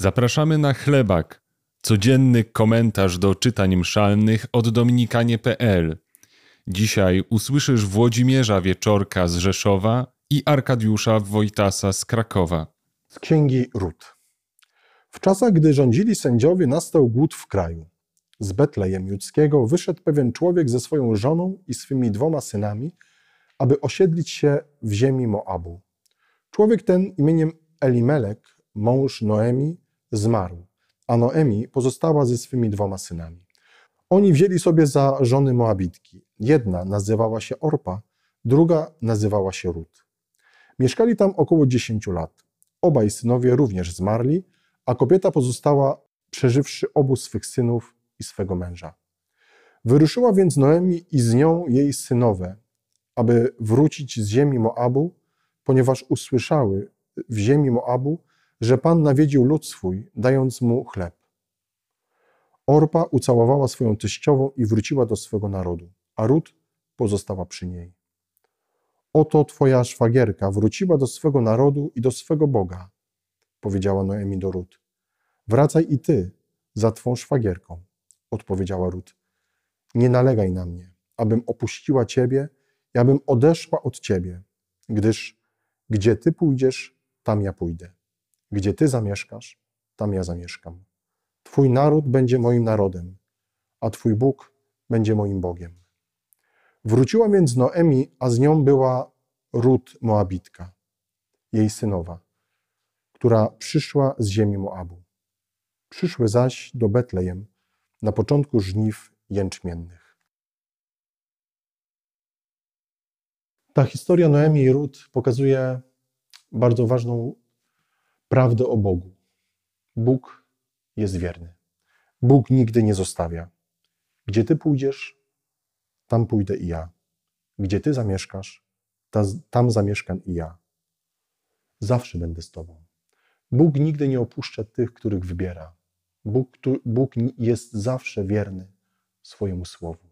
Zapraszamy na chlebak, codzienny komentarz do czytań mszalnych od dominikanie.pl. Dzisiaj usłyszysz Włodzimierza Wieczorka z Rzeszowa i Arkadiusza Wojtasa z Krakowa. Z księgi Rut. W czasach, gdy rządzili sędziowie, nastał głód w kraju. Z Betlejem Judzkiego wyszedł pewien człowiek ze swoją żoną i swymi dwoma synami, aby osiedlić się w ziemi Moabu. Człowiek ten imieniem Elimelek, mąż Noemi, zmarł, a Noemi pozostała ze swymi dwoma synami. Oni wzięli sobie za żony Moabitki. Jedna nazywała się Orpa, druga nazywała się Rut. Mieszkali tam około dziesięciu lat. Obaj synowie również zmarli, a kobieta pozostała, przeżywszy obu swych synów i swego męża. Wyruszyła więc Noemi i z nią jej synowe, aby wrócić z ziemi Moabu, ponieważ usłyszały w ziemi Moabu, że Pan nawiedził lud swój, dając mu chleb. Orpa ucałowała swoją teściową i wróciła do swego narodu, a Rut pozostała przy niej. Oto twoja szwagierka wróciła do swego narodu i do swego Boga, powiedziała Noemi do Rut. Wracaj i ty za twą szwagierką, odpowiedziała Rut. Nie nalegaj na mnie, abym opuściła ciebie, ja bym odeszła od ciebie, gdyż gdzie ty pójdziesz, tam ja pójdę. Gdzie ty zamieszkasz, tam ja zamieszkam. Twój naród będzie moim narodem, a Twój Bóg będzie moim Bogiem. Wróciła więc Noemi, a z nią była Rut Moabitka, jej synowa, która przyszła z ziemi Moabu. Przyszły zaś do Betlejem na początku żniw jęczmiennych. Ta historia Noemi i Rut pokazuje bardzo ważną prawdę o Bogu. Bóg jest wierny. Bóg nigdy nie zostawia. Gdzie ty pójdziesz, tam pójdę i ja. Gdzie ty zamieszkasz, tam zamieszkam i ja. Zawsze będę z tobą. Bóg nigdy nie opuszcza tych, których wybiera. Bóg, Bóg jest zawsze wierny swojemu słowu.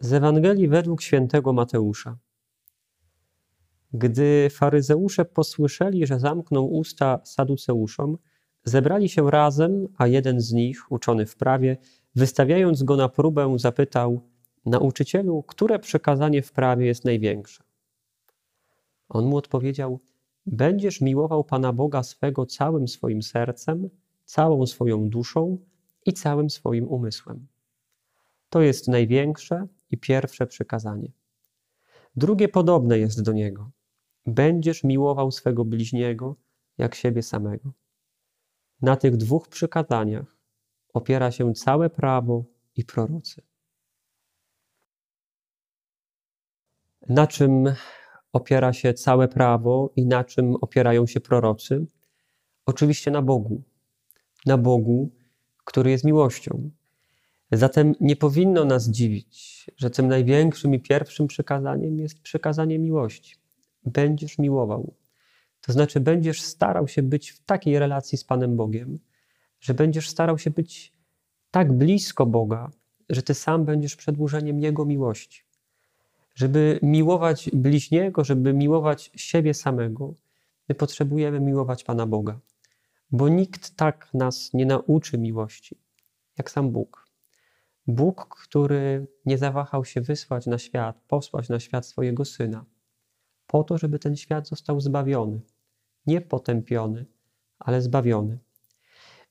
Z Ewangelii według świętego Mateusza. Gdy faryzeusze posłyszeli, że zamknął usta saduceuszom, zebrali się razem, a jeden z nich, uczony w prawie, wystawiając go na próbę, zapytał: Nauczycielu, które przekazanie w prawie jest największe? On mu odpowiedział: Będziesz miłował Pana Boga swego całym swoim sercem, całą swoją duszą i całym swoim umysłem. To jest największe i pierwsze przykazanie. Drugie podobne jest do niego. Będziesz miłował swego bliźniego jak siebie samego. Na tych dwóch przykazaniach opiera się całe prawo i prorocy. Na czym opiera się całe prawo i na czym opierają się prorocy? Oczywiście na Bogu. Na Bogu, który jest miłością. Zatem nie powinno nas dziwić, że tym największym i pierwszym przykazaniem jest przykazanie miłości. Będziesz miłował. To znaczy, będziesz starał się być w takiej relacji z Panem Bogiem, że będziesz starał się być tak blisko Boga, że ty sam będziesz przedłużeniem Jego miłości. Żeby miłować bliźniego, żeby miłować siebie samego, my potrzebujemy miłować Pana Boga, bo nikt tak nas nie nauczy miłości, jak sam Bóg. Bóg, który nie zawahał się wysłać na świat, posłać na świat swojego Syna, po to, żeby ten świat został zbawiony. Nie potępiony, ale zbawiony.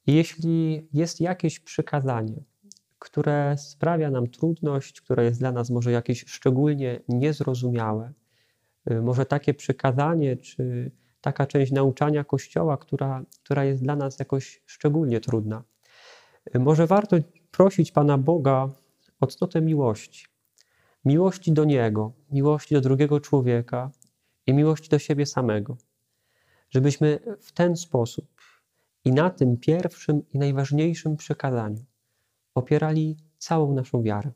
Jeśli jest jakieś przykazanie, które sprawia nam trudność, które jest dla nas może jakieś szczególnie niezrozumiałe, y, może takie przykazanie, czy taka część nauczania Kościoła, która, która jest dla nas jakoś szczególnie trudna, y, może warto prosić Pana Boga o cnotę miłości. Miłości do Niego, miłości do drugiego człowieka i miłości do siebie samego. Żebyśmy w ten sposób i na tym pierwszym i najważniejszym przekazaniu opierali całą naszą wiarę.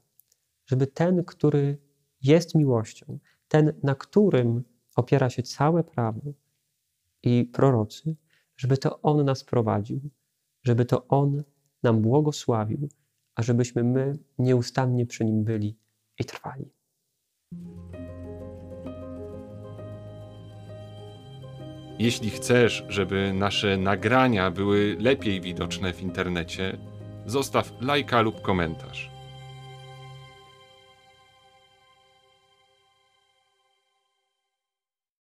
Żeby ten, który jest miłością, ten, na którym opiera się całe prawo i prorocy, żeby to On nas prowadził, żeby to On nam błogosławił, ażebyśmy my nieustannie przy nim byli i trwali. Jeśli chcesz, żeby nasze nagrania były lepiej widoczne w internecie, zostaw lajka lub komentarz.